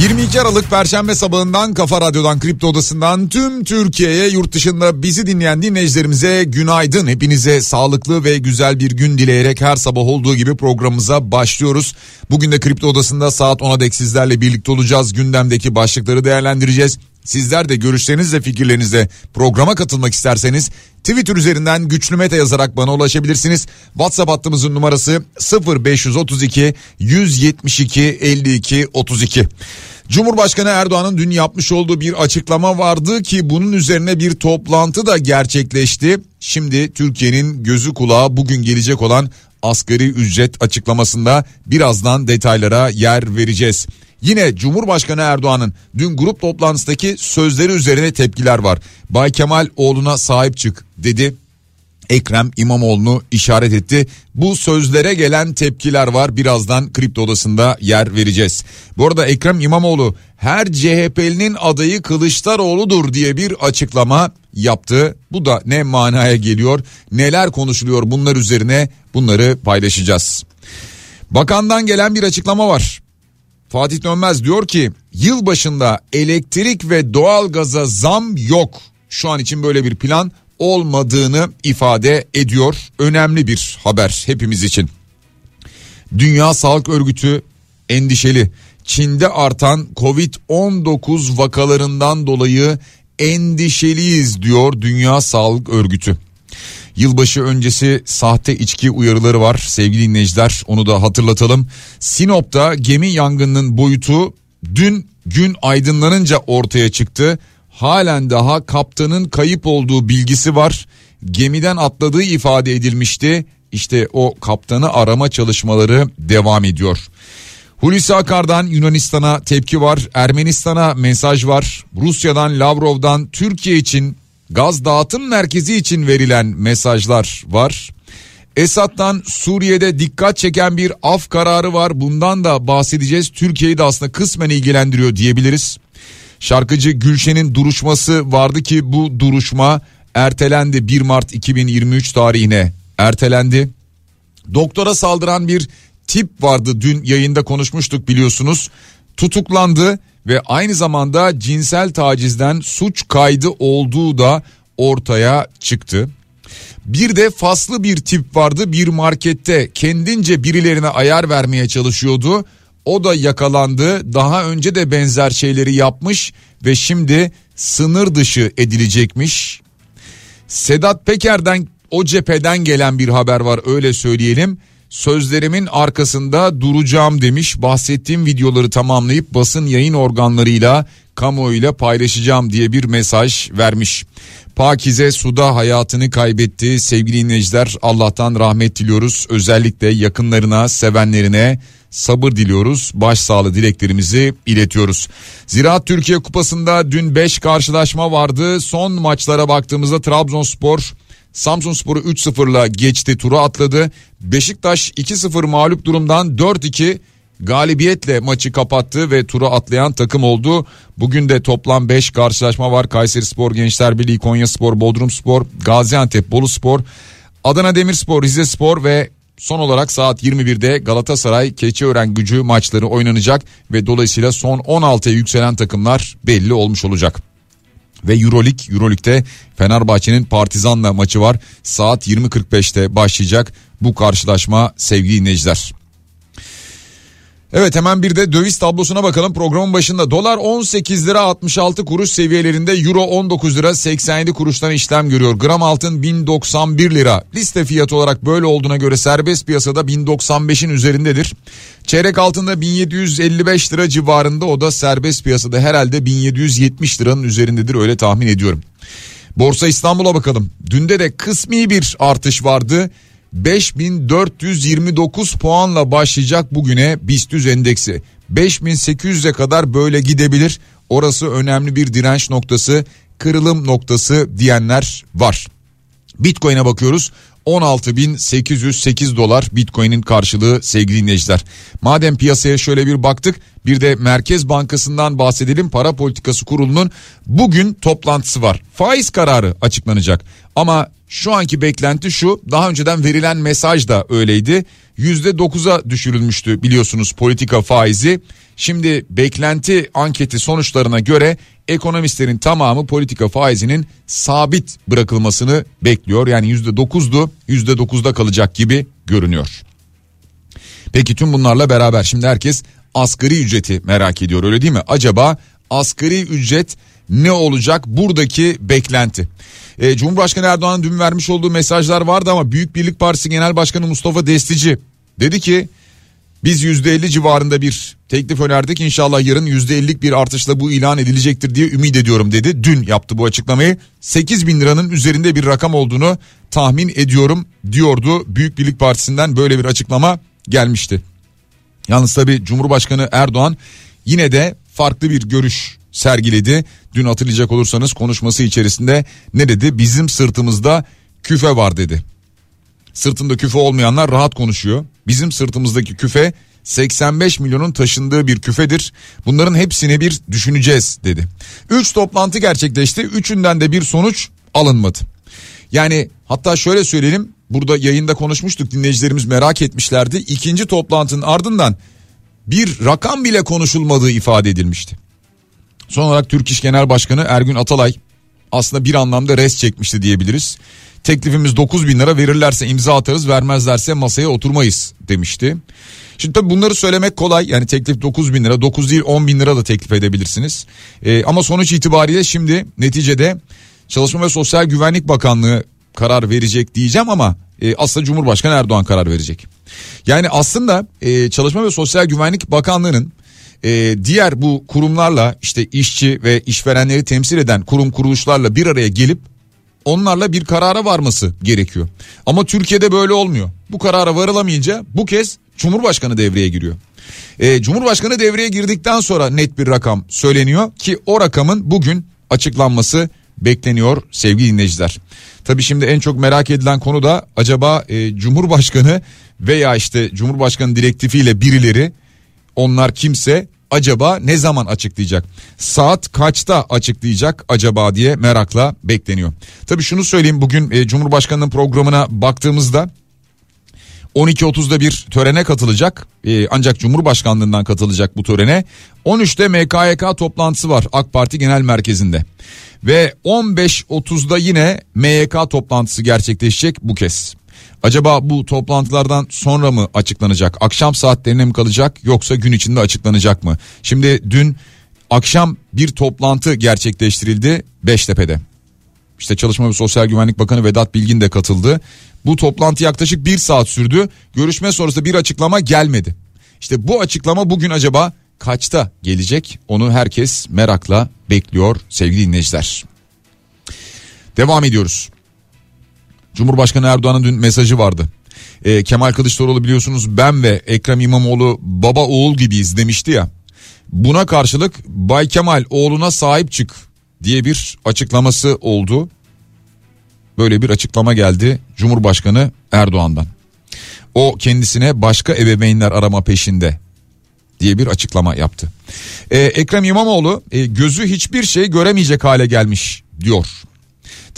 22 Aralık Perşembe sabahından Kafa Radyo'dan Kripto Odası'ndan tüm Türkiye'ye yurt dışında bizi dinleyen dinleyicilerimize günaydın. Hepinize sağlıklı ve güzel bir gün dileyerek her sabah olduğu gibi programımıza başlıyoruz. Bugün de Kripto Odası'nda saat 10'a dek sizlerle birlikte olacağız. Gündemdeki başlıkları değerlendireceğiz. Sizler de görüşlerinizle fikirlerinizle programa katılmak isterseniz Twitter üzerinden güçlü meta yazarak bana ulaşabilirsiniz. WhatsApp hattımızın numarası 0532 172 52 32. Cumhurbaşkanı Erdoğan'ın dün yapmış olduğu bir açıklama vardı ki bunun üzerine bir toplantı da gerçekleşti. Şimdi Türkiye'nin gözü kulağı bugün gelecek olan asgari ücret açıklamasında birazdan detaylara yer vereceğiz. Yine Cumhurbaşkanı Erdoğan'ın dün grup toplantısındaki sözleri üzerine tepkiler var. Bay Kemal oğluna sahip çık dedi. Ekrem İmamoğlu'nu işaret etti. Bu sözlere gelen tepkiler var. Birazdan kripto odasında yer vereceğiz. Bu arada Ekrem İmamoğlu her CHP'linin adayı Kılıçdaroğlu'dur diye bir açıklama yaptı. Bu da ne manaya geliyor? Neler konuşuluyor bunlar üzerine bunları paylaşacağız. Bakandan gelen bir açıklama var. Fatih Dönmez diyor ki yıl başında elektrik ve doğalgaza zam yok. Şu an için böyle bir plan olmadığını ifade ediyor. Önemli bir haber hepimiz için. Dünya Sağlık Örgütü endişeli. Çin'de artan Covid-19 vakalarından dolayı endişeliyiz diyor Dünya Sağlık Örgütü. Yılbaşı öncesi sahte içki uyarıları var sevgili dinleyiciler onu da hatırlatalım. Sinop'ta gemi yangınının boyutu dün gün aydınlanınca ortaya çıktı. Halen daha kaptanın kayıp olduğu bilgisi var. Gemiden atladığı ifade edilmişti. İşte o kaptanı arama çalışmaları devam ediyor. Hulusi Akar'dan Yunanistan'a tepki var. Ermenistan'a mesaj var. Rusya'dan Lavrov'dan Türkiye için gaz dağıtım merkezi için verilen mesajlar var. Esad'dan Suriye'de dikkat çeken bir af kararı var. Bundan da bahsedeceğiz. Türkiye'yi de aslında kısmen ilgilendiriyor diyebiliriz. Şarkıcı Gülşen'in duruşması vardı ki bu duruşma ertelendi 1 Mart 2023 tarihine ertelendi. Doktora saldıran bir tip vardı dün yayında konuşmuştuk biliyorsunuz. Tutuklandı ve aynı zamanda cinsel tacizden suç kaydı olduğu da ortaya çıktı. Bir de faslı bir tip vardı bir markette kendince birilerine ayar vermeye çalışıyordu. O da yakalandı. Daha önce de benzer şeyleri yapmış ve şimdi sınır dışı edilecekmiş. Sedat Peker'den o cepheden gelen bir haber var öyle söyleyelim. Sözlerimin arkasında duracağım demiş. Bahsettiğim videoları tamamlayıp basın yayın organlarıyla kamuoyuyla paylaşacağım diye bir mesaj vermiş. Pakize suda hayatını kaybetti. Sevgili dinleyiciler Allah'tan rahmet diliyoruz. Özellikle yakınlarına, sevenlerine sabır diliyoruz. Başsağlığı dileklerimizi iletiyoruz. Ziraat Türkiye Kupası'nda dün 5 karşılaşma vardı. Son maçlara baktığımızda Trabzonspor Samsun Sporu 3-0'la geçti turu atladı. Beşiktaş 2-0 mağlup durumdan 4-2 galibiyetle maçı kapattı ve turu atlayan takım oldu. Bugün de toplam 5 karşılaşma var. Kayseri Spor, Gençler Birliği, Konya Spor, Bodrum Spor, Gaziantep, Bolu Spor, Adana Demirspor, Rize Spor ve son olarak saat 21'de Galatasaray Keçiören gücü maçları oynanacak ve dolayısıyla son 16'ya yükselen takımlar belli olmuş olacak. Ve Euroleague, Euroleague'de Fenerbahçe'nin Partizan'la maçı var. Saat 20.45'te başlayacak bu karşılaşma sevgili dinleyiciler. Evet hemen bir de döviz tablosuna bakalım programın başında. Dolar 18 lira 66 kuruş seviyelerinde euro 19 lira 87 kuruştan işlem görüyor. Gram altın 1091 lira. Liste fiyatı olarak böyle olduğuna göre serbest piyasada 1095'in üzerindedir. Çeyrek altında 1755 lira civarında o da serbest piyasada herhalde 1770 liranın üzerindedir öyle tahmin ediyorum. Borsa İstanbul'a bakalım. Dünde de kısmi bir artış vardı. 5429 puanla başlayacak bugüne BIST endeksi. 5800'e kadar böyle gidebilir. Orası önemli bir direnç noktası, kırılım noktası diyenler var. Bitcoin'e bakıyoruz. 16.808 dolar Bitcoin'in karşılığı sevgili dinleyiciler. Madem piyasaya şöyle bir baktık bir de Merkez Bankası'ndan bahsedelim. Para Politikası Kurulu'nun bugün toplantısı var. Faiz kararı açıklanacak. Ama şu anki beklenti şu daha önceden verilen mesaj da öyleydi. %9'a düşürülmüştü biliyorsunuz politika faizi. Şimdi beklenti anketi sonuçlarına göre ekonomistlerin tamamı politika faizinin sabit bırakılmasını bekliyor. Yani %9'du %9'da kalacak gibi görünüyor. Peki tüm bunlarla beraber şimdi herkes asgari ücreti merak ediyor öyle değil mi? Acaba asgari ücret ne olacak buradaki beklenti? Ee, Cumhurbaşkanı Erdoğan'ın dün vermiş olduğu mesajlar vardı ama Büyük Birlik Partisi Genel Başkanı Mustafa Destici dedi ki biz %50 civarında bir teklif önerdik. İnşallah yarın %50'lik bir artışla bu ilan edilecektir diye ümit ediyorum dedi. Dün yaptı bu açıklamayı. 8 bin liranın üzerinde bir rakam olduğunu tahmin ediyorum diyordu. Büyük Birlik Partisi'nden böyle bir açıklama gelmişti. Yalnız tabi Cumhurbaşkanı Erdoğan yine de farklı bir görüş sergiledi. Dün hatırlayacak olursanız konuşması içerisinde ne dedi? Bizim sırtımızda küfe var dedi. Sırtında küfe olmayanlar rahat konuşuyor. Bizim sırtımızdaki küfe 85 milyonun taşındığı bir küfedir. Bunların hepsini bir düşüneceğiz dedi. 3 toplantı gerçekleşti. Üçünden de bir sonuç alınmadı. Yani hatta şöyle söyleyelim burada yayında konuşmuştuk dinleyicilerimiz merak etmişlerdi. İkinci toplantının ardından bir rakam bile konuşulmadığı ifade edilmişti. Son olarak Türk İş Genel Başkanı Ergün Atalay aslında bir anlamda res çekmişti diyebiliriz. Teklifimiz 9 bin lira verirlerse imza atarız vermezlerse masaya oturmayız demişti. Şimdi tabii bunları söylemek kolay yani teklif 9 bin lira 9 değil 10 bin lira da teklif edebilirsiniz. Ee, ama sonuç itibariyle şimdi neticede Çalışma ve Sosyal Güvenlik Bakanlığı karar verecek diyeceğim ama e, aslında Cumhurbaşkanı Erdoğan karar verecek. Yani aslında e, Çalışma ve Sosyal Güvenlik Bakanlığı'nın e, diğer bu kurumlarla işte işçi ve işverenleri temsil eden kurum kuruluşlarla bir araya gelip onlarla bir karara varması gerekiyor. Ama Türkiye'de böyle olmuyor. Bu karara varılamayınca bu kez Cumhurbaşkanı devreye giriyor. E, Cumhurbaşkanı devreye girdikten sonra net bir rakam söyleniyor ki o rakamın bugün açıklanması bekleniyor sevgili dinleyiciler. Tabii şimdi en çok merak edilen konu da acaba e, Cumhurbaşkanı veya işte Cumhurbaşkanı direktifiyle birileri onlar kimse acaba ne zaman açıklayacak? Saat kaçta açıklayacak acaba diye merakla bekleniyor. Tabii şunu söyleyeyim bugün e, Cumhurbaşkanının programına baktığımızda 12.30'da bir törene katılacak ee, ancak Cumhurbaşkanlığından katılacak bu törene 13'te MKYK toplantısı var AK Parti Genel Merkezi'nde ve 15.30'da yine MYK toplantısı gerçekleşecek bu kez. Acaba bu toplantılardan sonra mı açıklanacak? Akşam saatlerine mi kalacak yoksa gün içinde açıklanacak mı? Şimdi dün akşam bir toplantı gerçekleştirildi Beştepe'de. İşte Çalışma ve Sosyal Güvenlik Bakanı Vedat Bilgin de katıldı. Bu toplantı yaklaşık bir saat sürdü. Görüşme sonrasında bir açıklama gelmedi. İşte bu açıklama bugün acaba kaçta gelecek? Onu herkes merakla bekliyor sevgili dinleyiciler. Devam ediyoruz. Cumhurbaşkanı Erdoğan'ın dün mesajı vardı. E, Kemal Kılıçdaroğlu biliyorsunuz ben ve Ekrem İmamoğlu baba oğul gibiyiz demişti ya. Buna karşılık Bay Kemal oğluna sahip çık diye bir açıklaması oldu. Böyle bir açıklama geldi Cumhurbaşkanı Erdoğan'dan. O kendisine başka ebeveynler arama peşinde diye bir açıklama yaptı. Ee, Ekrem İmamoğlu e, gözü hiçbir şey göremeyecek hale gelmiş diyor.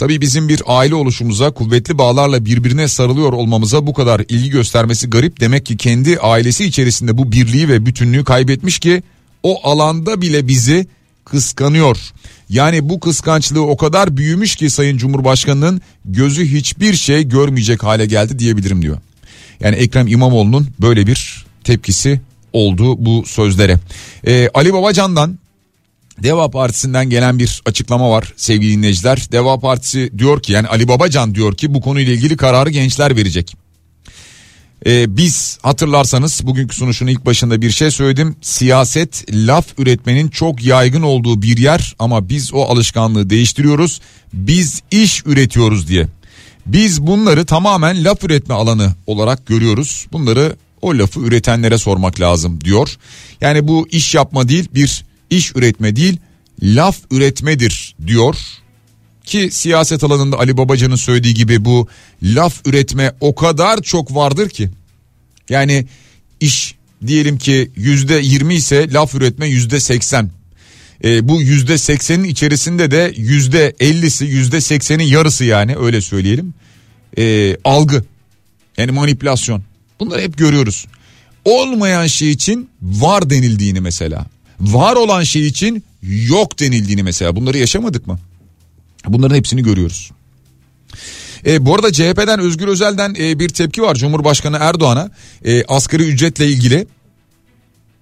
Tabii bizim bir aile oluşumuza kuvvetli bağlarla birbirine sarılıyor olmamıza bu kadar ilgi göstermesi garip. Demek ki kendi ailesi içerisinde bu birliği ve bütünlüğü kaybetmiş ki o alanda bile bizi kıskanıyor. Yani bu kıskançlığı o kadar büyümüş ki Sayın Cumhurbaşkanı'nın gözü hiçbir şey görmeyecek hale geldi diyebilirim diyor. Yani Ekrem İmamoğlu'nun böyle bir tepkisi oldu bu sözlere. Ee, Ali Babacan'dan Deva Partisi'nden gelen bir açıklama var sevgili dinleyiciler. Deva Partisi diyor ki yani Ali Babacan diyor ki bu konuyla ilgili kararı gençler verecek. Ee, biz hatırlarsanız bugünkü sunuşun ilk başında bir şey söyledim. Siyaset laf üretmenin çok yaygın olduğu bir yer ama biz o alışkanlığı değiştiriyoruz. Biz iş üretiyoruz diye. Biz bunları tamamen laf üretme alanı olarak görüyoruz. Bunları o lafı üretenlere sormak lazım diyor. Yani bu iş yapma değil bir iş üretme değil laf üretmedir diyor. Ki siyaset alanında Ali Babacan'ın söylediği gibi bu laf üretme o kadar çok vardır ki. Yani iş diyelim ki yüzde yirmi ise laf üretme yüzde seksen. E, bu yüzde seksenin içerisinde de yüzde ellisi yüzde seksenin yarısı yani öyle söyleyelim. E, algı yani manipülasyon bunları hep görüyoruz. Olmayan şey için var denildiğini mesela. Var olan şey için yok denildiğini mesela bunları yaşamadık mı? Bunların hepsini görüyoruz. E, bu arada CHP'den Özgür Özel'den e, bir tepki var Cumhurbaşkanı Erdoğan'a e, asgari ücretle ilgili.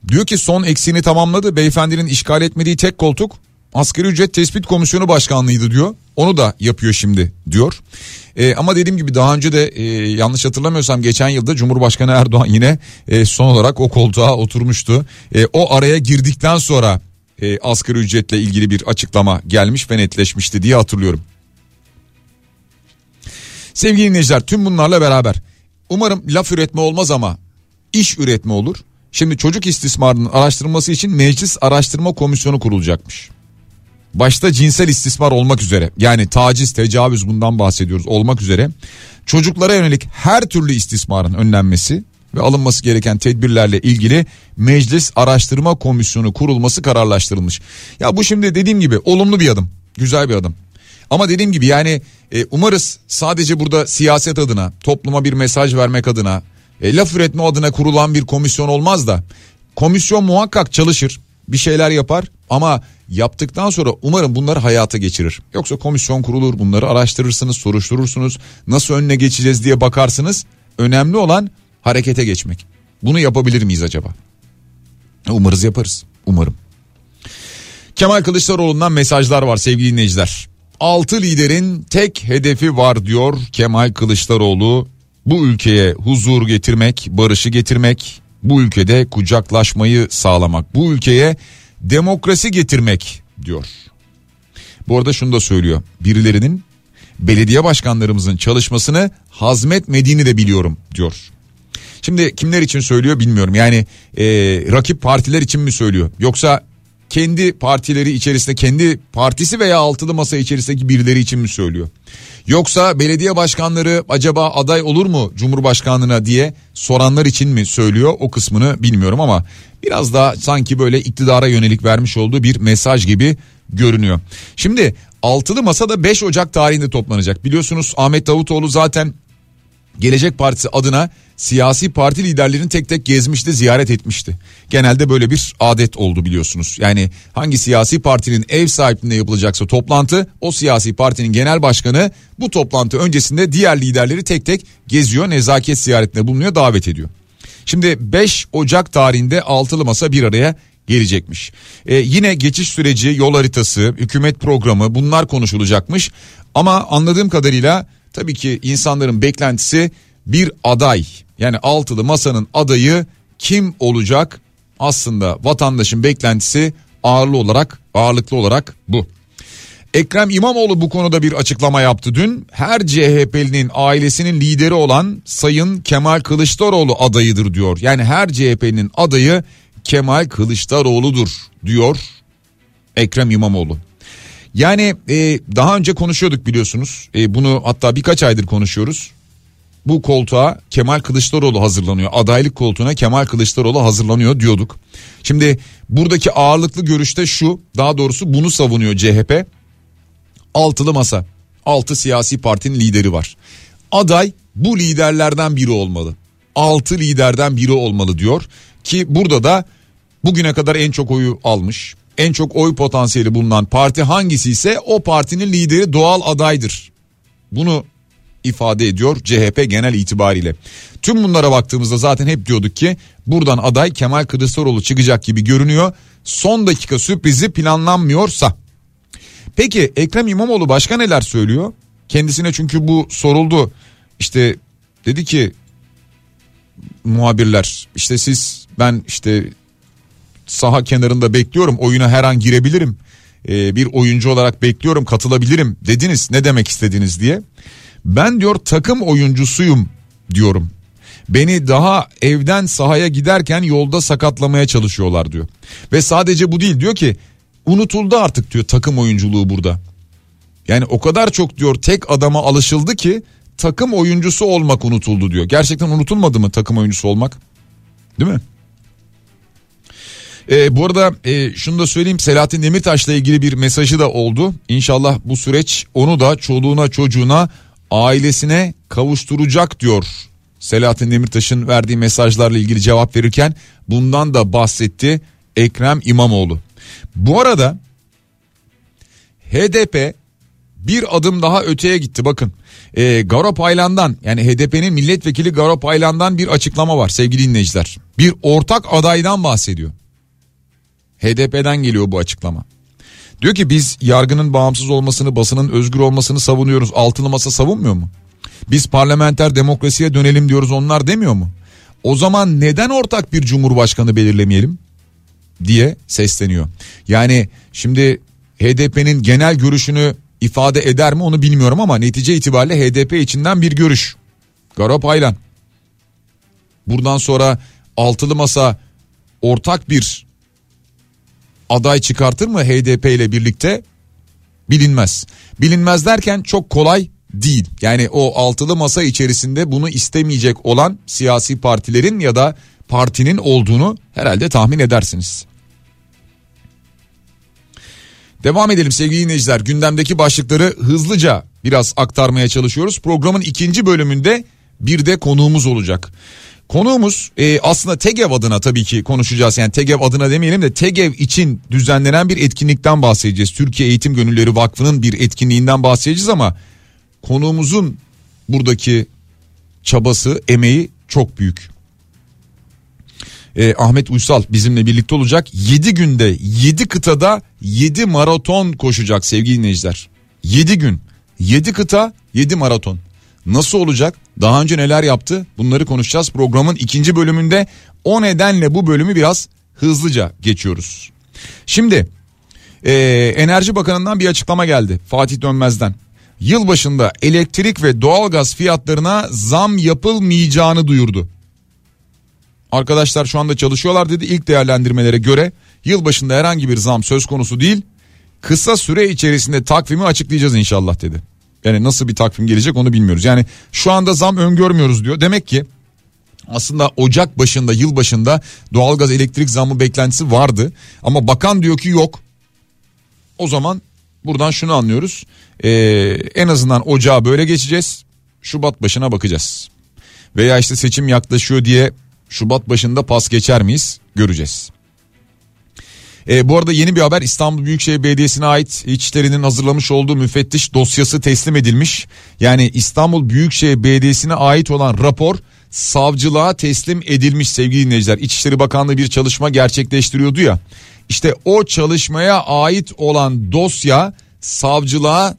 Diyor ki son eksiğini tamamladı beyefendinin işgal etmediği tek koltuk asgari ücret tespit komisyonu başkanlığıydı diyor. Onu da yapıyor şimdi diyor. E, ama dediğim gibi daha önce de e, yanlış hatırlamıyorsam geçen yılda Cumhurbaşkanı Erdoğan yine e, son olarak o koltuğa oturmuştu. E, o araya girdikten sonra e, asgari ücretle ilgili bir açıklama gelmiş ve netleşmişti diye hatırlıyorum. Sevgili dinleyiciler tüm bunlarla beraber umarım laf üretme olmaz ama iş üretme olur. Şimdi çocuk istismarının araştırılması için meclis araştırma komisyonu kurulacakmış. Başta cinsel istismar olmak üzere yani taciz, tecavüz bundan bahsediyoruz olmak üzere çocuklara yönelik her türlü istismarın önlenmesi ve alınması gereken tedbirlerle ilgili meclis araştırma komisyonu kurulması kararlaştırılmış. Ya bu şimdi dediğim gibi olumlu bir adım, güzel bir adım. Ama dediğim gibi yani e, umarız sadece burada siyaset adına, topluma bir mesaj vermek adına, e, laf üretme adına kurulan bir komisyon olmaz da komisyon muhakkak çalışır, bir şeyler yapar ama yaptıktan sonra umarım bunları hayata geçirir. Yoksa komisyon kurulur, bunları araştırırsınız, soruşturursunuz, nasıl önüne geçeceğiz diye bakarsınız. Önemli olan harekete geçmek. Bunu yapabilir miyiz acaba? Umarız yaparız. Umarım. Kemal Kılıçdaroğlu'ndan mesajlar var sevgili dinleyiciler. Altı liderin tek hedefi var diyor Kemal Kılıçdaroğlu. Bu ülkeye huzur getirmek, barışı getirmek, bu ülkede kucaklaşmayı sağlamak, bu ülkeye demokrasi getirmek diyor. Bu arada şunu da söylüyor. Birilerinin belediye başkanlarımızın çalışmasını hazmetmediğini de biliyorum diyor. Şimdi kimler için söylüyor bilmiyorum. Yani e, rakip partiler için mi söylüyor? Yoksa kendi partileri içerisinde kendi partisi veya altılı masa içerisindeki birileri için mi söylüyor? Yoksa belediye başkanları acaba aday olur mu Cumhurbaşkanlığına diye soranlar için mi söylüyor o kısmını bilmiyorum ama biraz daha sanki böyle iktidara yönelik vermiş olduğu bir mesaj gibi görünüyor. Şimdi altılı masada 5 Ocak tarihinde toplanacak. Biliyorsunuz Ahmet Davutoğlu zaten Gelecek Partisi adına siyasi parti liderlerini tek tek gezmişti, ziyaret etmişti. Genelde böyle bir adet oldu biliyorsunuz. Yani hangi siyasi partinin ev sahipliğinde yapılacaksa toplantı, o siyasi partinin genel başkanı bu toplantı öncesinde diğer liderleri tek tek geziyor, nezaket ziyaretine bulunuyor, davet ediyor. Şimdi 5 Ocak tarihinde altılı masa bir araya gelecekmiş. Ee, yine geçiş süreci, yol haritası, hükümet programı bunlar konuşulacakmış. Ama anladığım kadarıyla tabii ki insanların beklentisi bir aday yani altılı masanın adayı kim olacak? Aslında vatandaşın beklentisi ağırlı olarak ağırlıklı olarak bu. Ekrem İmamoğlu bu konuda bir açıklama yaptı dün. Her CHP'linin ailesinin lideri olan Sayın Kemal Kılıçdaroğlu adayıdır diyor. Yani her CHP'nin adayı Kemal Kılıçdaroğlu'dur diyor Ekrem İmamoğlu. Yani e, daha önce konuşuyorduk biliyorsunuz. E, bunu hatta birkaç aydır konuşuyoruz bu koltuğa Kemal Kılıçdaroğlu hazırlanıyor. Adaylık koltuğuna Kemal Kılıçdaroğlu hazırlanıyor diyorduk. Şimdi buradaki ağırlıklı görüşte şu daha doğrusu bunu savunuyor CHP. Altılı masa. Altı siyasi partinin lideri var. Aday bu liderlerden biri olmalı. Altı liderden biri olmalı diyor. Ki burada da bugüne kadar en çok oyu almış. En çok oy potansiyeli bulunan parti hangisi ise o partinin lideri doğal adaydır. Bunu ifade ediyor CHP genel itibariyle. Tüm bunlara baktığımızda zaten hep diyorduk ki buradan aday Kemal Kılıçdaroğlu çıkacak gibi görünüyor. Son dakika sürprizi planlanmıyorsa. Peki Ekrem İmamoğlu başka neler söylüyor? Kendisine çünkü bu soruldu. İşte dedi ki muhabirler işte siz ben işte saha kenarında bekliyorum oyuna her an girebilirim. Ee, bir oyuncu olarak bekliyorum katılabilirim dediniz ne demek istediniz diye. Ben diyor takım oyuncusuyum diyorum. Beni daha evden sahaya giderken yolda sakatlamaya çalışıyorlar diyor. Ve sadece bu değil diyor ki unutuldu artık diyor takım oyunculuğu burada. Yani o kadar çok diyor tek adama alışıldı ki takım oyuncusu olmak unutuldu diyor. Gerçekten unutulmadı mı takım oyuncusu olmak? Değil mi? Ee, bu arada e, şunu da söyleyeyim Selahattin Demirtaş'la ilgili bir mesajı da oldu. İnşallah bu süreç onu da çoluğuna çocuğuna ailesine kavuşturacak diyor. Selahattin Demirtaş'ın verdiği mesajlarla ilgili cevap verirken bundan da bahsetti Ekrem İmamoğlu. Bu arada HDP bir adım daha öteye gitti bakın. E, Garop Aylan'dan yani HDP'nin milletvekili Garop Aylan'dan bir açıklama var sevgili dinleyiciler. Bir ortak adaydan bahsediyor. HDP'den geliyor bu açıklama. Diyor ki biz yargının bağımsız olmasını, basının özgür olmasını savunuyoruz. Altılı masa savunmuyor mu? Biz parlamenter demokrasiye dönelim diyoruz onlar demiyor mu? O zaman neden ortak bir cumhurbaşkanı belirlemeyelim? diye sesleniyor. Yani şimdi HDP'nin genel görüşünü ifade eder mi onu bilmiyorum ama netice itibariyle HDP içinden bir görüş. Garop Aylan. Buradan sonra altılı masa ortak bir aday çıkartır mı HDP ile birlikte bilinmez. Bilinmez derken çok kolay değil. Yani o altılı masa içerisinde bunu istemeyecek olan siyasi partilerin ya da partinin olduğunu herhalde tahmin edersiniz. Devam edelim sevgili dinleyiciler. Gündemdeki başlıkları hızlıca biraz aktarmaya çalışıyoruz. Programın ikinci bölümünde bir de konuğumuz olacak. Konuğumuz e, aslında TEGEV adına tabii ki konuşacağız. Yani TEGEV adına demeyelim de TEGEV için düzenlenen bir etkinlikten bahsedeceğiz. Türkiye Eğitim Gönülleri Vakfı'nın bir etkinliğinden bahsedeceğiz ama konuğumuzun buradaki çabası, emeği çok büyük. E, Ahmet Uysal bizimle birlikte olacak. 7 günde 7 kıtada 7 maraton koşacak sevgili dinleyiciler. 7 gün 7 kıta 7 maraton. Nasıl olacak? Daha önce neler yaptı? Bunları konuşacağız programın ikinci bölümünde. O nedenle bu bölümü biraz hızlıca geçiyoruz. Şimdi e, Enerji Bakanı'ndan bir açıklama geldi Fatih Dönmez'den. Yılbaşında elektrik ve doğalgaz fiyatlarına zam yapılmayacağını duyurdu. Arkadaşlar şu anda çalışıyorlar dedi ilk değerlendirmelere göre yılbaşında herhangi bir zam söz konusu değil. Kısa süre içerisinde takvimi açıklayacağız inşallah dedi. Yani nasıl bir takvim gelecek onu bilmiyoruz. Yani şu anda zam öngörmüyoruz diyor. Demek ki aslında Ocak başında yıl başında doğalgaz elektrik zammı beklentisi vardı. Ama bakan diyor ki yok. O zaman buradan şunu anlıyoruz. Ee, en azından ocağa böyle geçeceğiz. Şubat başına bakacağız. Veya işte seçim yaklaşıyor diye Şubat başında pas geçer miyiz göreceğiz. E, bu arada yeni bir haber İstanbul Büyükşehir Belediyesi'ne ait İçişleri'nin hazırlamış olduğu müfettiş dosyası teslim edilmiş. Yani İstanbul Büyükşehir Belediyesi'ne ait olan rapor savcılığa teslim edilmiş sevgili dinleyiciler. İçişleri Bakanlığı bir çalışma gerçekleştiriyordu ya. İşte o çalışmaya ait olan dosya savcılığa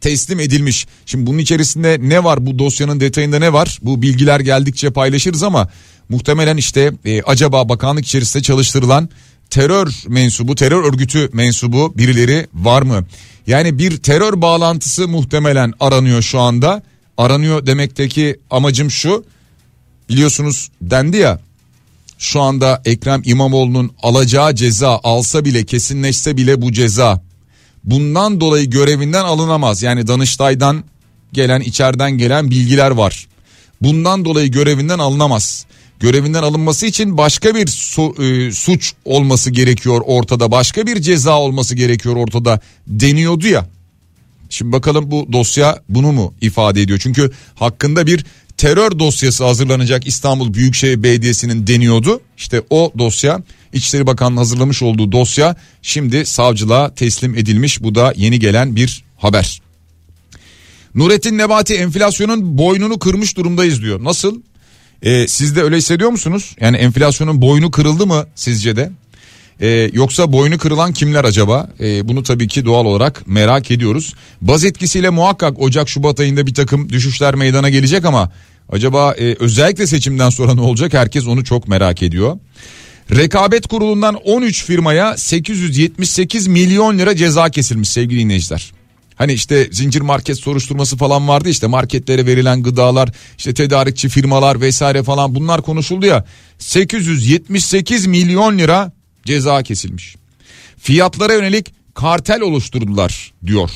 teslim edilmiş. Şimdi bunun içerisinde ne var bu dosyanın detayında ne var? Bu bilgiler geldikçe paylaşırız ama muhtemelen işte e, acaba bakanlık içerisinde çalıştırılan terör mensubu, terör örgütü mensubu birileri var mı? Yani bir terör bağlantısı muhtemelen aranıyor şu anda. Aranıyor demekteki amacım şu. Biliyorsunuz dendi ya şu anda Ekrem İmamoğlu'nun alacağı ceza alsa bile kesinleşse bile bu ceza bundan dolayı görevinden alınamaz. Yani Danıştay'dan gelen içeriden gelen bilgiler var. Bundan dolayı görevinden alınamaz görevinden alınması için başka bir su, e, suç olması gerekiyor ortada. Başka bir ceza olması gerekiyor ortada deniyordu ya. Şimdi bakalım bu dosya bunu mu ifade ediyor? Çünkü hakkında bir terör dosyası hazırlanacak İstanbul Büyükşehir Belediyesi'nin deniyordu. İşte o dosya İçişleri Bakanlığı hazırlamış olduğu dosya şimdi savcılığa teslim edilmiş. Bu da yeni gelen bir haber. Nurettin Nebati enflasyonun boynunu kırmış durumdayız diyor. Nasıl? E, siz de öyle hissediyor musunuz? Yani enflasyonun boynu kırıldı mı sizce de? Ee, yoksa boynu kırılan kimler acaba? Ee, bunu tabii ki doğal olarak merak ediyoruz. Baz etkisiyle muhakkak Ocak-Şubat ayında bir takım düşüşler meydana gelecek ama acaba e, özellikle seçimden sonra ne olacak? Herkes onu çok merak ediyor. Rekabet kurulundan 13 firmaya 878 milyon lira ceza kesilmiş sevgili dinleyiciler. Hani işte zincir market soruşturması falan vardı işte marketlere verilen gıdalar işte tedarikçi firmalar vesaire falan bunlar konuşuldu ya 878 milyon lira ceza kesilmiş. Fiyatlara yönelik kartel oluşturdular diyor.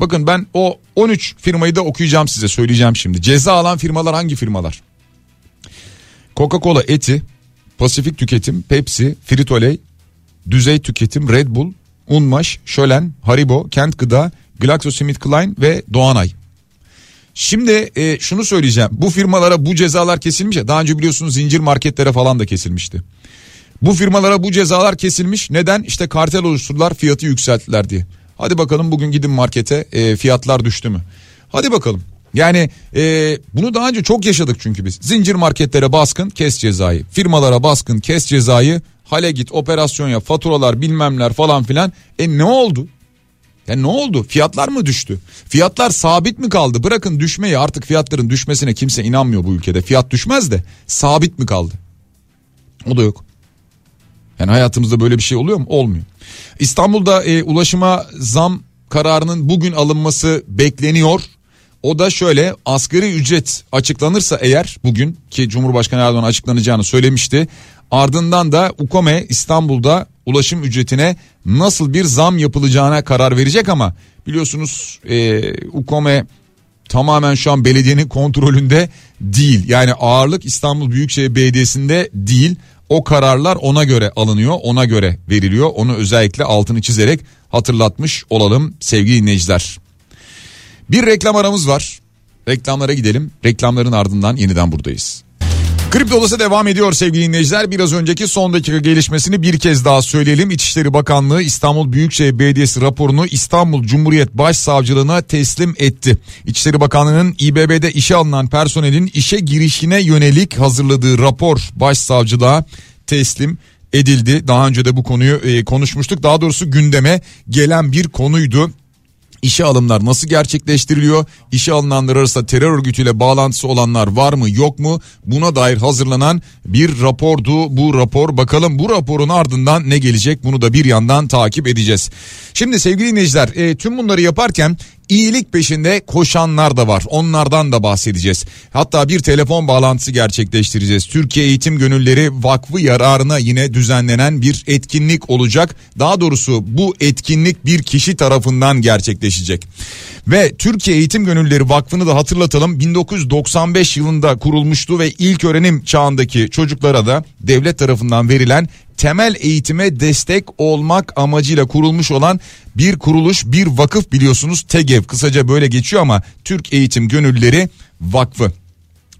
Bakın ben o 13 firmayı da okuyacağım size söyleyeceğim şimdi. Ceza alan firmalar hangi firmalar? Coca-Cola eti, Pasifik Tüketim, Pepsi, Frito-Lay, Düzey Tüketim, Red Bull, Unmaş, Şölen, Haribo, Kent Gıda, GlaxoSmithKline ve Doğanay. Şimdi e, şunu söyleyeceğim. Bu firmalara bu cezalar kesilmiş ya. Daha önce biliyorsunuz zincir marketlere falan da kesilmişti. Bu firmalara bu cezalar kesilmiş. Neden? İşte kartel oluşturdular fiyatı yükselttiler diye. Hadi bakalım bugün gidin markete e, fiyatlar düştü mü? Hadi bakalım. Yani e, bunu daha önce çok yaşadık çünkü biz. Zincir marketlere baskın kes cezayı. Firmalara baskın kes cezayı. Hale git operasyon yap faturalar bilmemler falan filan. E ne oldu? Ya ne oldu? Fiyatlar mı düştü? Fiyatlar sabit mi kaldı? Bırakın düşmeyi artık fiyatların düşmesine kimse inanmıyor bu ülkede. Fiyat düşmez de sabit mi kaldı? O da yok. Yani hayatımızda böyle bir şey oluyor mu? Olmuyor. İstanbul'da e, ulaşıma zam kararının bugün alınması bekleniyor. O da şöyle asgari ücret açıklanırsa eğer bugün ki Cumhurbaşkanı Erdoğan açıklanacağını söylemişti. Ardından da UKOME İstanbul'da ulaşım ücretine nasıl bir zam yapılacağına karar verecek ama biliyorsunuz e, UKOME tamamen şu an belediyenin kontrolünde değil. Yani ağırlık İstanbul Büyükşehir Belediyesi'nde değil. O kararlar ona göre alınıyor, ona göre veriliyor. Onu özellikle altını çizerek hatırlatmış olalım sevgili dinleyiciler. Bir reklam aramız var. Reklamlara gidelim. Reklamların ardından yeniden buradayız. Kripto Odası devam ediyor sevgili dinleyiciler. Biraz önceki son dakika gelişmesini bir kez daha söyleyelim. İçişleri Bakanlığı İstanbul Büyükşehir Belediyesi raporunu İstanbul Cumhuriyet Başsavcılığına teslim etti. İçişleri Bakanlığı'nın İBB'de işe alınan personelin işe girişine yönelik hazırladığı rapor başsavcılığa teslim edildi. Daha önce de bu konuyu e, konuşmuştuk. Daha doğrusu gündeme gelen bir konuydu. İşe alımlar nasıl gerçekleştiriliyor? İşe alınanlar arasında terör örgütüyle bağlantısı olanlar var mı yok mu? Buna dair hazırlanan bir rapordu bu rapor. Bakalım bu raporun ardından ne gelecek? Bunu da bir yandan takip edeceğiz. Şimdi sevgili dinleyiciler e, tüm bunları yaparken iyilik peşinde koşanlar da var. Onlardan da bahsedeceğiz. Hatta bir telefon bağlantısı gerçekleştireceğiz. Türkiye Eğitim Gönülleri Vakfı yararına yine düzenlenen bir etkinlik olacak. Daha doğrusu bu etkinlik bir kişi tarafından gerçekleşecek. Ve Türkiye Eğitim Gönülleri Vakfı'nı da hatırlatalım 1995 yılında kurulmuştu ve ilk öğrenim çağındaki çocuklara da devlet tarafından verilen temel eğitime destek olmak amacıyla kurulmuş olan bir kuruluş bir vakıf biliyorsunuz TEGEV kısaca böyle geçiyor ama Türk Eğitim Gönülleri Vakfı.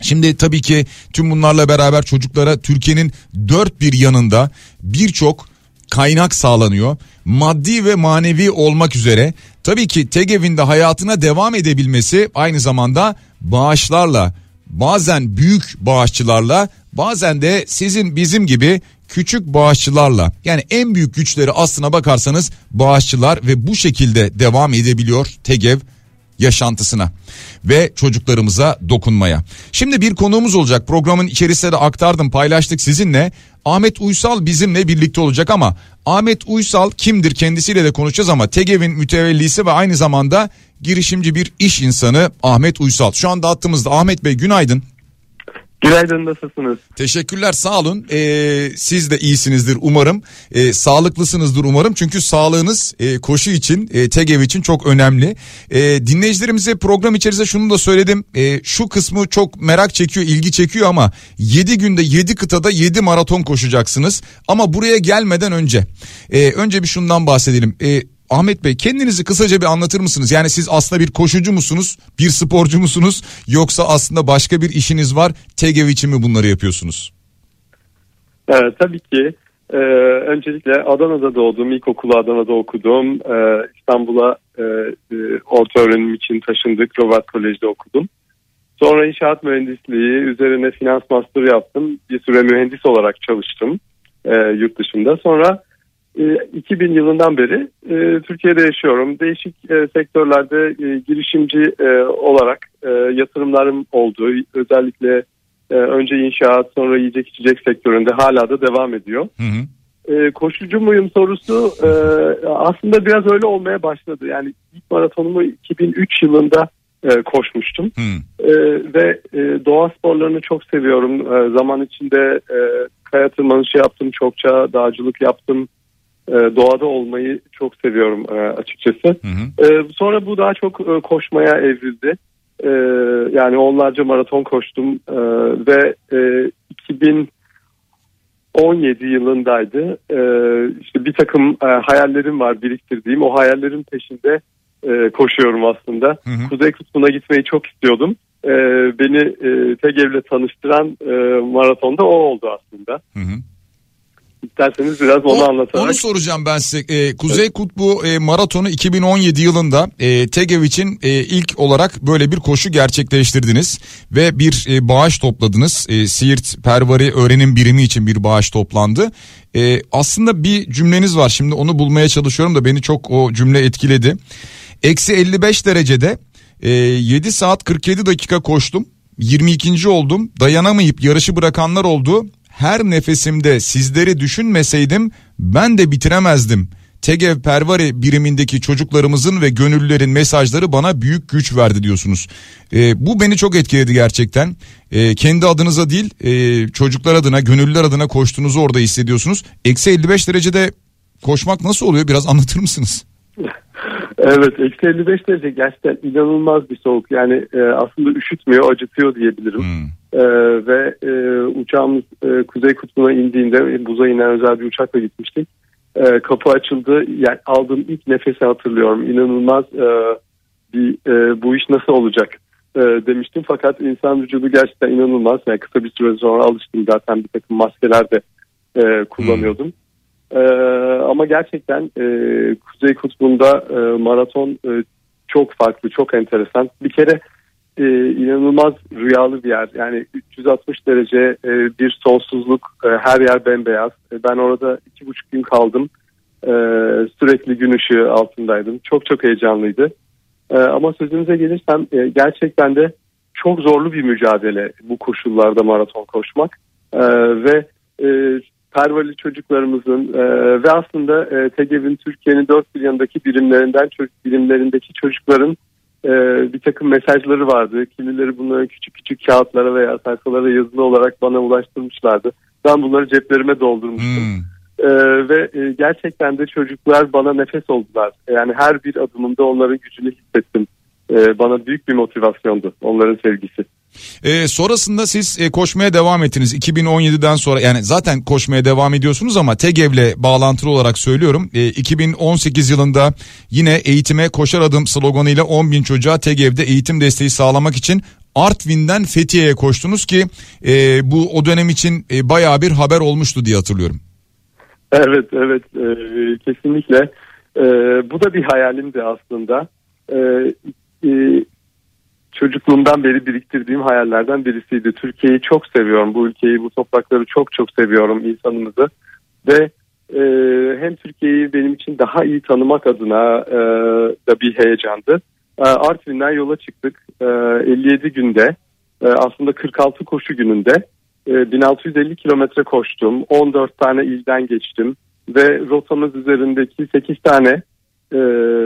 Şimdi tabii ki tüm bunlarla beraber çocuklara Türkiye'nin dört bir yanında birçok kaynak sağlanıyor. Maddi ve manevi olmak üzere tabii ki TEGEV'in de hayatına devam edebilmesi aynı zamanda bağışlarla bazen büyük bağışçılarla bazen de sizin bizim gibi küçük bağışçılarla yani en büyük güçleri aslına bakarsanız bağışçılar ve bu şekilde devam edebiliyor TEGEV yaşantısına ve çocuklarımıza dokunmaya. Şimdi bir konuğumuz olacak programın içerisinde de aktardım paylaştık sizinle. Ahmet Uysal bizimle birlikte olacak ama Ahmet Uysal kimdir kendisiyle de konuşacağız ama TEGEV'in mütevellisi ve aynı zamanda girişimci bir iş insanı Ahmet Uysal. Şu anda attığımızda Ahmet Bey günaydın. Günaydın nasılsınız? Teşekkürler sağ olun. Ee, siz de iyisinizdir umarım. Ee, sağlıklısınızdır umarım. Çünkü sağlığınız e, koşu için, e, TEGEV için çok önemli. E, dinleyicilerimize program içerisinde şunu da söyledim. E, şu kısmı çok merak çekiyor, ilgi çekiyor ama 7 günde 7 kıtada 7 maraton koşacaksınız. Ama buraya gelmeden önce, e, önce bir şundan bahsedelim. E, Ahmet Bey kendinizi kısaca bir anlatır mısınız? Yani siz aslında bir koşucu musunuz, bir sporcu musunuz yoksa aslında başka bir işiniz var TGV için mi bunları yapıyorsunuz? Evet, tabii ki. Ee, öncelikle Adana'da doğdum, ilkokulu Adana'da okudum. Ee, İstanbul'a e, e, orta öğrenim için taşındık, Robert Kolej'de okudum. Sonra inşaat mühendisliği üzerine finans master yaptım. Bir süre mühendis olarak çalıştım e, yurt dışında. Sonra 2000 e, yılından beri e, Türkiye'de yaşıyorum. Değişik e, sektörlerde girişimci olarak yatırımlarım oldu. Özellikle önce inşaat sonra yiyecek içecek sektöründe hala da devam ediyor. Hı hı. e, koşucu muyum sorusu e, aslında biraz öyle olmaya başladı. Yani ilk maratonumu 2003 yılında e, koşmuştum. Hmm. E, ve e, doğa sporlarını çok seviyorum. E, zaman içinde e, kaya tırmanışı yaptım çokça, dağcılık yaptım. E, doğada olmayı çok seviyorum e, açıkçası. Hı hı. E, sonra bu daha çok e, koşmaya evrildi. E, yani onlarca maraton koştum e, ve e, 2017 yılındaydı. E, işte bir takım e, hayallerim var biriktirdiğim. O hayallerin peşinde e, koşuyorum aslında. Hı hı. Kuzey Kutbu'na gitmeyi çok istiyordum. E, beni e, TEGEV'le tanıştıran e, maratonda o oldu aslında. Hı hı. İsterseniz biraz onu O- anlatarak. Onu soracağım ben size. Ee, Kuzey Kutbu e, Maratonu 2017 yılında e, TEGEV için e, ilk olarak böyle bir koşu gerçekleştirdiniz ve bir e, bağış topladınız. E, Siirt Pervari Öğrenim Birimi için bir bağış toplandı. E, aslında bir cümleniz var şimdi onu bulmaya çalışıyorum da beni çok o cümle etkiledi. Eksi 55 derecede e, 7 saat 47 dakika koştum. 22. oldum. Dayanamayıp yarışı bırakanlar oldu. Her nefesimde sizleri düşünmeseydim ben de bitiremezdim. Tegev Pervari birimindeki çocuklarımızın ve gönüllülerin mesajları bana büyük güç verdi diyorsunuz. E, bu beni çok etkiledi gerçekten. E, kendi adınıza değil e, çocuklar adına gönüllüler adına koştuğunuzu orada hissediyorsunuz. Eksi 55 derecede koşmak nasıl oluyor biraz anlatır mısınız? Evet eksi 55 derece gerçekten inanılmaz bir soğuk. Yani e, aslında üşütmüyor acıtıyor diyebilirim. Hmm. E, ve e, uçağımız e, Kuzey Kutbu'na indiğinde e, buza inen özel bir uçakla gitmiştik. E, kapı açıldı. Yani aldığım ilk nefesi hatırlıyorum. İnanılmaz e, bir e, bu iş nasıl olacak e, demiştim. Fakat insan vücudu gerçekten inanılmaz. Yani kısa bir süre sonra alıştım zaten bir takım maskeler de e, kullanıyordum. Ee, ama gerçekten e, Kuzey Kutbu'nda e, maraton e, çok farklı, çok enteresan. Bir kere e, inanılmaz rüyalı bir yer. Yani 360 derece e, bir sonsuzluk, e, her yer bembeyaz. E, ben orada iki buçuk gün kaldım. E, sürekli gün ışığı altındaydım. Çok çok heyecanlıydı. E, ama sözünüze gelirsem e, gerçekten de çok zorlu bir mücadele bu koşullarda maraton koşmak. E, ve e, Pervali çocuklarımızın e, ve aslında e, TEGEV'in Türkiye'nin dört bir yanındaki birimlerinden çocuk birimlerindeki çocukların e, bir takım mesajları vardı. Kimileri bunları küçük küçük kağıtlara veya sayfalara yazılı olarak bana ulaştırmışlardı. Ben bunları ceplerime doldurmuştum. Hmm. E, ve e, gerçekten de çocuklar bana nefes oldular. Yani her bir adımımda onların gücünü hissettim. E, bana büyük bir motivasyondu onların sevgisi. Ee, sonrasında siz e, koşmaya devam ettiniz 2017'den sonra yani zaten koşmaya devam ediyorsunuz ama TEGEV'le bağlantılı olarak söylüyorum. E, 2018 yılında yine eğitime koşar adım sloganıyla 10 bin çocuğa TEGEV'de eğitim desteği sağlamak için Artvin'den Fethiye'ye koştunuz ki e, bu o dönem için e, bayağı bir haber olmuştu diye hatırlıyorum. Evet evet e, kesinlikle E, bu da bir hayalimdi aslında E, e, çocukluğumdan beri biriktirdiğim hayallerden birisiydi. Türkiye'yi çok seviyorum. Bu ülkeyi bu toprakları çok çok seviyorum insanımızı. Ve e, hem Türkiye'yi benim için daha iyi tanımak adına e, da bir heyecandı. E, Artvin'den yola çıktık. E, 57 günde e, aslında 46 koşu gününde e, 1650 kilometre koştum. 14 tane ilden geçtim. Ve rotamız üzerindeki 8 tane e,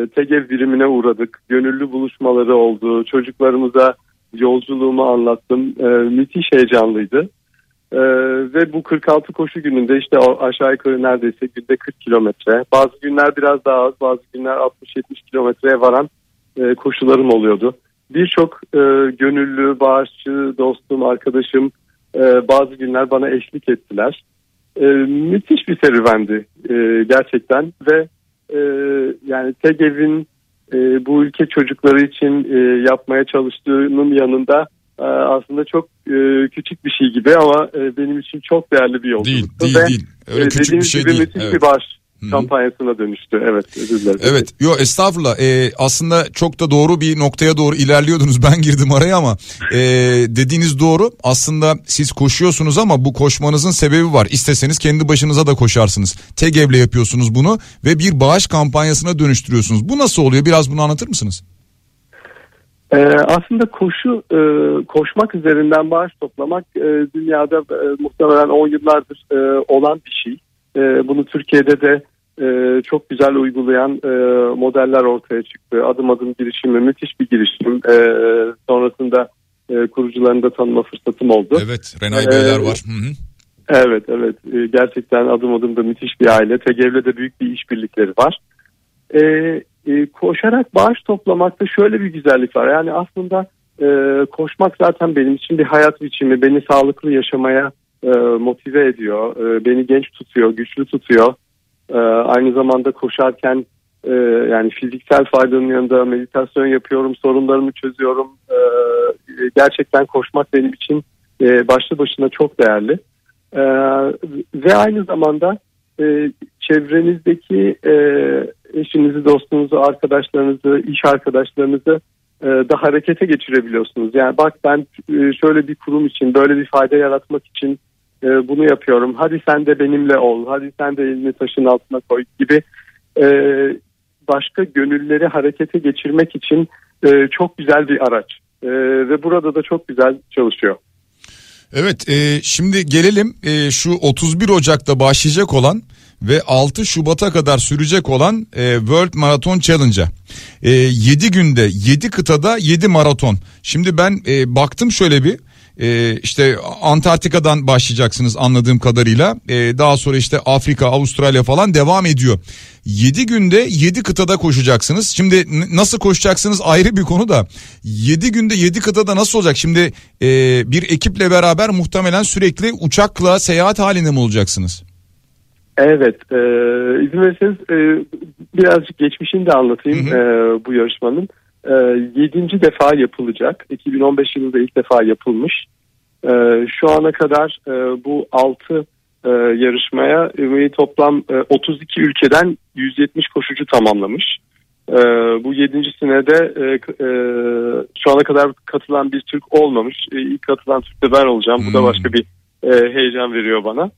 TEGEV birimine uğradık. Gönüllü buluşmaları oldu. Çocuklarımıza yolculuğumu anlattım. E, müthiş heyecanlıydı. E, ve bu 46 koşu gününde işte aşağı yukarı neredeyse günde 40 kilometre. Bazı günler biraz daha az, bazı günler 60-70 kilometreye varan e, koşularım oluyordu. Birçok e, gönüllü, bağışçı, dostum, arkadaşım e, bazı günler bana eşlik ettiler. E, müthiş bir serüvendi e, gerçekten ve e, yani TEGEV'in e, bu ülke çocukları için e, yapmaya çalıştığının yanında e, aslında çok e, küçük bir şey gibi ama e, benim için çok değerli bir yolculuktu. Değil değil Ve, değil öyle e, küçük bir şey gibi değil. müthiş Evet. bir hı. Kampanyasına dönüştü. Evet özür dilerim. Evet. Yo estağfurullah. Ee, aslında çok da doğru bir noktaya doğru ilerliyordunuz. Ben girdim araya ama ee, dediğiniz doğru. Aslında siz koşuyorsunuz ama bu koşmanızın sebebi var. İsteseniz kendi başınıza da koşarsınız. TEGEV'le yapıyorsunuz bunu ve bir bağış kampanyasına dönüştürüyorsunuz. Bu nasıl oluyor? Biraz bunu anlatır mısınız? Ee, aslında koşu e, koşmak üzerinden bağış toplamak e, dünyada e, muhtemelen 10 yıllardır e, olan bir şey. E, bunu Türkiye'de de e, çok güzel uygulayan e, modeller ortaya çıktı. Adım adım girişimi müthiş bir girişim. E, sonrasında e, kurucularını da tanıma fırsatım oldu. Evet Renay ee, Beyler var. Evet evet e, gerçekten adım adım da müthiş bir aile. TGV'le de büyük bir işbirlikleri var. E, e, koşarak bağış toplamakta şöyle bir güzellik var. Yani aslında e, koşmak zaten benim için bir hayat biçimi. Beni sağlıklı yaşamaya e, motive ediyor. E, beni genç tutuyor, güçlü tutuyor. E, aynı zamanda koşarken yani fiziksel faydanın yanında meditasyon yapıyorum, sorunlarımı çözüyorum. Gerçekten koşmak benim için başlı başına çok değerli. Ve aynı zamanda çevrenizdeki eşinizi, dostunuzu, arkadaşlarınızı, iş arkadaşlarınızı e, da harekete geçirebiliyorsunuz. Yani bak ben şöyle bir kurum için, böyle bir fayda yaratmak için e, bunu yapıyorum. Hadi sen de benimle ol, hadi sen de elini taşın altına koy gibi e, başka gönülleri harekete geçirmek için e, çok güzel bir araç. E, ve burada da çok güzel çalışıyor. Evet e, şimdi gelelim e, şu 31 Ocak'ta başlayacak olan ve 6 Şubat'a kadar sürecek olan e, World Marathon Challenge'a. E, 7 günde 7 kıtada 7 maraton. Şimdi ben e, baktım şöyle bir e, işte Antarktika'dan başlayacaksınız anladığım kadarıyla. E, daha sonra işte Afrika, Avustralya falan devam ediyor. 7 günde 7 kıtada koşacaksınız. Şimdi nasıl koşacaksınız ayrı bir konu da 7 günde 7 kıtada nasıl olacak? Şimdi e, bir ekiple beraber muhtemelen sürekli uçakla seyahat halinde mi olacaksınız? Evet, e, izin verirseniz e, birazcık geçmişini de anlatayım hı hı. E, bu yarışmanın. E, yedinci defa yapılacak. 2015 yılında ilk defa yapılmış. E, şu ana kadar e, bu altı e, yarışmaya e, toplam e, 32 ülkeden 170 koşucu tamamlamış. E, bu yedincisine de e, e, şu ana kadar katılan bir Türk olmamış. E, ilk katılan Türk de ben olacağım. Hmm. Bu da hmm. başka bir e, heyecan veriyor bana.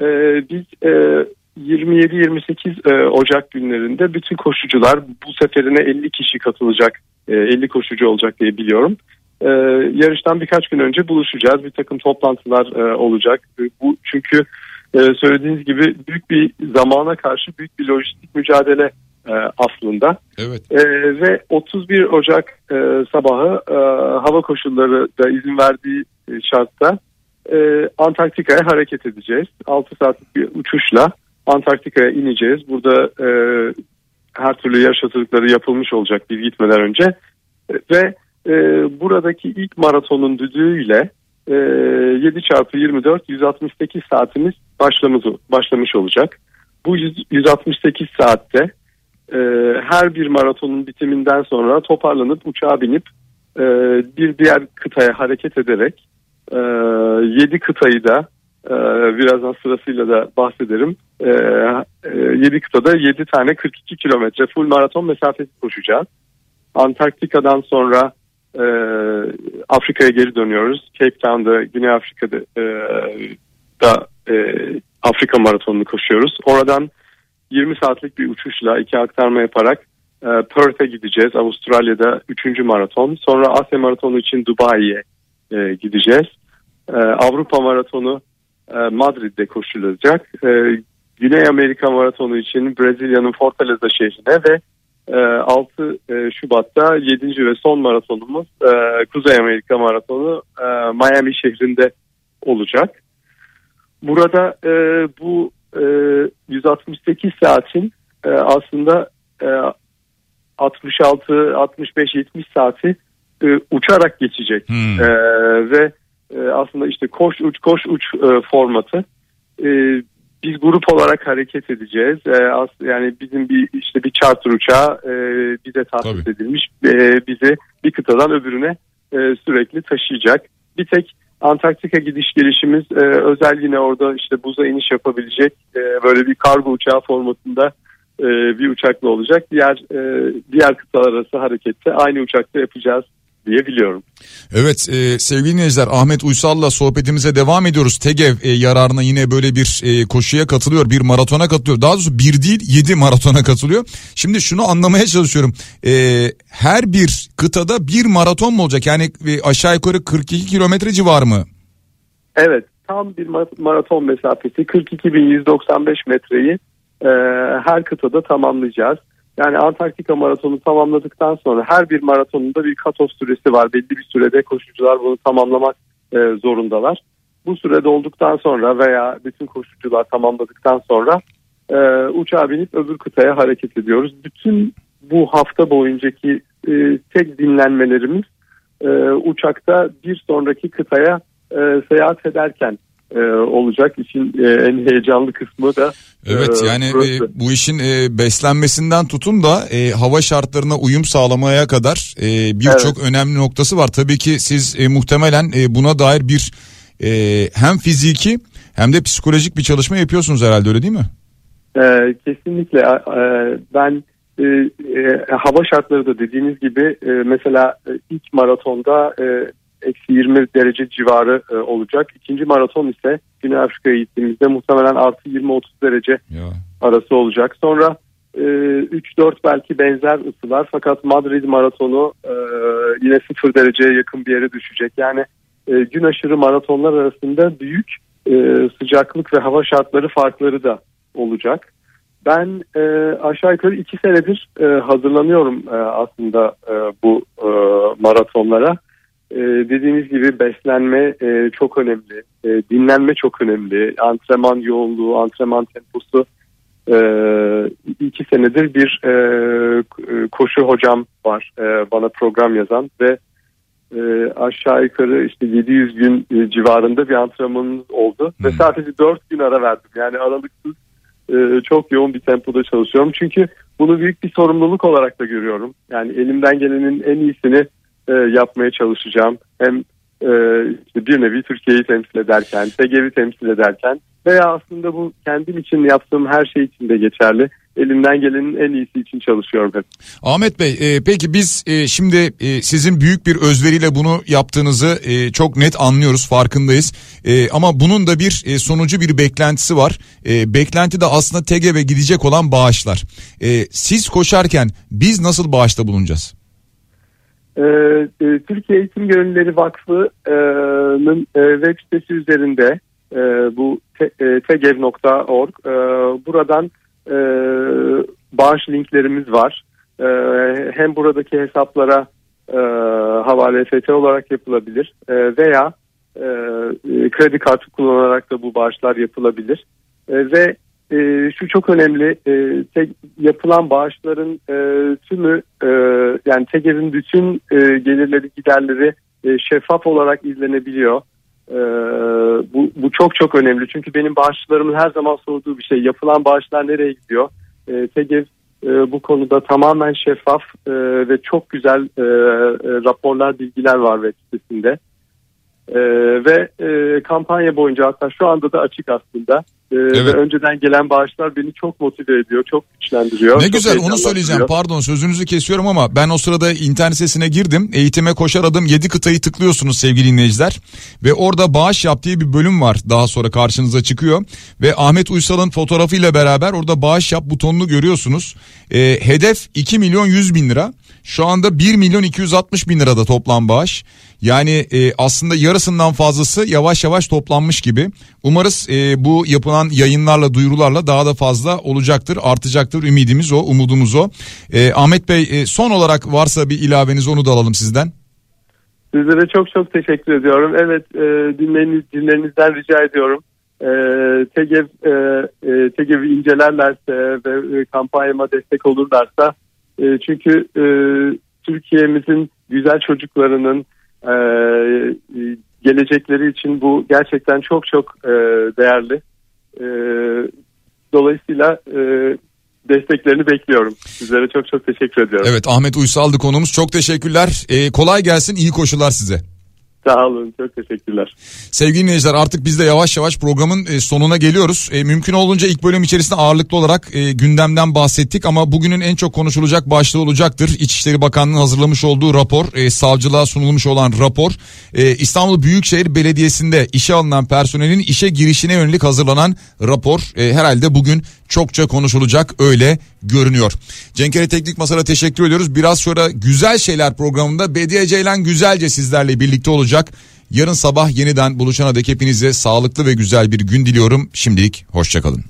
E, biz e, 27-28 e, Ocak günlerinde bütün koşucular bu seferine 50 kişi katılacak, e, 50 koşucu olacak diye biliyorum. E, yarıştan birkaç gün önce buluşacağız. Bir takım toplantılar e, olacak. E, bu çünkü e, söylediğiniz gibi büyük bir zamana karşı büyük bir lojistik mücadele e, aslında. Evet. E, ve 31 Ocak e, sabahı e, hava koşulları da izin verdiği e, şartta e, Antarktika'ya hareket edeceğiz. 6 saatlik bir uçuşla Antarktika'ya ineceğiz. Burada e, her türlü yarış yapılmış olacak biz gitmeden önce. Ve e, buradaki ilk maratonun düdüğüyle e, 7 çarpı 24 168 saatimiz başlamış, başlamış olacak. Bu 100, 168 saatte e, her bir maratonun bitiminden sonra toparlanıp uçağa binip e, bir diğer kıtaya hareket ederek e, 7 kıtayı da birazdan sırasıyla da bahsederim. E, e, 7 kıtada 7 tane 42 kilometre full maraton mesafesi koşacağız. Antarktika'dan sonra e, Afrika'ya geri dönüyoruz. Cape Town'da Güney Afrika'da e, da e, Afrika maratonunu koşuyoruz. Oradan 20 saatlik bir uçuşla iki aktarma yaparak e, Perth'e gideceğiz. Avustralya'da 3. maraton. Sonra Asya maratonu için Dubai'ye e, gideceğiz. E, Avrupa maratonu e, Madrid'de koşulacak. E, Güney Amerika maratonu için Brezilya'nın Fortaleza şehrine ve 6 e, Şubat'ta 7. ve son maratonumuz Kuzey Amerika maratonu Miami şehrinde olacak. Burada bu 168 saatin aslında 66, 65, 70 saati uçarak geçecek hmm. ve e, aslında işte koş uç koş uç e, formatı. E, biz grup olarak hareket edeceğiz. E, as, yani bizim bir işte bir charter uçağı e, bize tahsis Tabii. edilmiş. E, bizi bir kıtadan öbürüne e, sürekli taşıyacak. Bir tek Antarktika gidiş gelişimiz e, özel yine orada işte buza iniş yapabilecek e, böyle bir kargo uçağı formatında e, bir uçakla olacak. Diğer e, diğer kıtalar arası harekette aynı uçakta yapacağız diyebiliyorum. Evet e, sevgili dinleyiciler Ahmet Uysal'la sohbetimize devam ediyoruz. TEGEV e, yararına yine böyle bir e, koşuya katılıyor. Bir maratona katılıyor. Daha doğrusu bir değil yedi maratona katılıyor. Şimdi şunu anlamaya çalışıyorum. E, her bir kıtada bir maraton mu olacak? Yani e, aşağı yukarı 42 kilometre civarı mı? Evet tam bir maraton mesafesi 42.195 metreyi e, her kıtada tamamlayacağız. Yani Antarktika maratonu tamamladıktan sonra her bir maratonunda bir kat süresi var. Belli bir sürede koşucular bunu tamamlamak e, zorundalar. Bu sürede olduktan sonra veya bütün koşucular tamamladıktan sonra e, uçağa binip öbür kıtaya hareket ediyoruz. Bütün bu hafta boyuncaki e, tek dinlenmelerimiz e, uçakta bir sonraki kıtaya e, seyahat ederken e, olacak. İşin e, en heyecanlı kısmı da Evet e, yani e, bu işin e, beslenmesinden tutun da e, hava şartlarına uyum sağlamaya kadar e, birçok evet. önemli noktası var. Tabii ki siz e, muhtemelen e, buna dair bir e, hem fiziki hem de psikolojik bir çalışma yapıyorsunuz herhalde öyle değil mi? E, kesinlikle e, ben e, e, hava şartları da dediğiniz gibi e, mesela ilk maratonda e, eksi 20 derece civarı e, olacak. İkinci maraton ise Güney Afrika'ya gittiğimizde muhtemelen artı 20-30 derece ya. arası olacak. Sonra e, 3-4 belki benzer ısılar fakat Madrid maratonu e, yine 0 dereceye yakın bir yere düşecek. Yani e, gün aşırı maratonlar arasında büyük e, sıcaklık ve hava şartları farkları da olacak. Ben e, aşağı yukarı iki senedir e, hazırlanıyorum e, aslında e, bu e, maratonlara. E, dediğiniz gibi beslenme e, çok önemli, e, dinlenme çok önemli, antrenman yoğunluğu, antrenman temposu. E, iki senedir bir e, koşu hocam var e, bana program yazan ve e, aşağı yukarı işte 700 gün e, civarında bir antrenmanımız oldu. Hmm. ve sadece 4 gün ara verdim. Yani aralıksız e, çok yoğun bir tempoda çalışıyorum. Çünkü bunu büyük bir sorumluluk olarak da görüyorum. Yani elimden gelenin en iyisini e, yapmaya çalışacağım. Hem e, işte bir nevi Türkiye'yi temsil ederken, TGV'i temsil ederken veya aslında bu kendim için yaptığım her şey için de geçerli. Elimden gelenin en iyisi için çalışıyorum hep. Ahmet Bey e, peki biz e, şimdi e, sizin büyük bir özveriyle bunu yaptığınızı e, çok net anlıyoruz farkındayız. E, ama bunun da bir e, sonucu bir beklentisi var. E, beklenti de aslında TGV'e gidecek olan bağışlar. E, siz koşarken biz nasıl bağışta bulunacağız? Ee, e, Türkiye Eğitim Gönülleri Vakfı'nın e, web sitesi üzerinde e, bu tegev.org e, buradan bağış linklerimiz var. hem buradaki hesaplara havale EFT olarak yapılabilir veya kredi kartı kullanarak da bu bağışlar yapılabilir. ve e, şu çok önemli e, te, yapılan bağışların e, tümü e, yani TEGEV'in bütün e, gelirleri giderleri e, şeffaf olarak izlenebiliyor. E, bu, bu çok çok önemli çünkü benim bağışçılarımın her zaman sorduğu bir şey yapılan bağışlar nereye gidiyor? E, TEGEV e, bu konuda tamamen şeffaf e, ve çok güzel e, e, raporlar bilgiler var web sitesinde. E, ve e, kampanya boyunca hatta şu anda da açık aslında. Ee, evet. Ve önceden gelen bağışlar beni çok motive ediyor, çok güçlendiriyor. Ne çok güzel onu söyleyeceğim. Pardon sözünüzü kesiyorum ama ben o sırada internet sitesine girdim. Eğitime koşar adım 7 kıtayı tıklıyorsunuz sevgili dinleyiciler. Ve orada bağış yap diye bir bölüm var. Daha sonra karşınıza çıkıyor. Ve Ahmet Uysal'ın fotoğrafıyla beraber orada bağış yap butonunu görüyorsunuz. E, hedef 2 milyon 100 bin lira. Şu anda 1 milyon 260 bin lirada toplam bağış. Yani e, aslında yarısından fazlası yavaş yavaş toplanmış gibi. Umarız e, bu yapılan yayınlarla duyurularla daha da fazla olacaktır artacaktır ümidimiz o umudumuz o. E, Ahmet Bey e, son olarak varsa bir ilaveniz onu da alalım sizden. Sizlere çok çok teşekkür ediyorum. Evet e, dinleriniz, dinlerinizden rica ediyorum. E, TEGEV, e, e, incelerlerse ve e, kampanyama destek olurlarsa e, çünkü e, Türkiye'mizin güzel çocuklarının e, gelecekleri için bu gerçekten çok çok e, değerli. E, dolayısıyla e, desteklerini bekliyorum. Sizlere çok çok teşekkür ediyorum. Evet Ahmet Uysal'dı konumuz. Çok teşekkürler. E, kolay gelsin. İyi koşular size. Sağ olun çok teşekkürler. Sevgili dinleyiciler artık biz de yavaş yavaş programın e, sonuna geliyoruz. E, mümkün olduğunca ilk bölüm içerisinde ağırlıklı olarak e, gündemden bahsettik ama bugünün en çok konuşulacak başlığı olacaktır. İçişleri Bakanlığı'nın hazırlamış olduğu rapor, savcılığa sunulmuş olan rapor. İstanbul Büyükşehir Belediyesi'nde işe alınan personelin işe girişine yönelik hazırlanan rapor herhalde bugün çokça konuşulacak öyle görünüyor. Cenkere Teknik Masa'na teşekkür ediyoruz. Biraz sonra Güzel Şeyler programında Bediye Ceylan güzelce sizlerle birlikte olacak. Yarın sabah yeniden buluşana dek hepinize sağlıklı ve güzel bir gün diliyorum. Şimdilik hoşçakalın.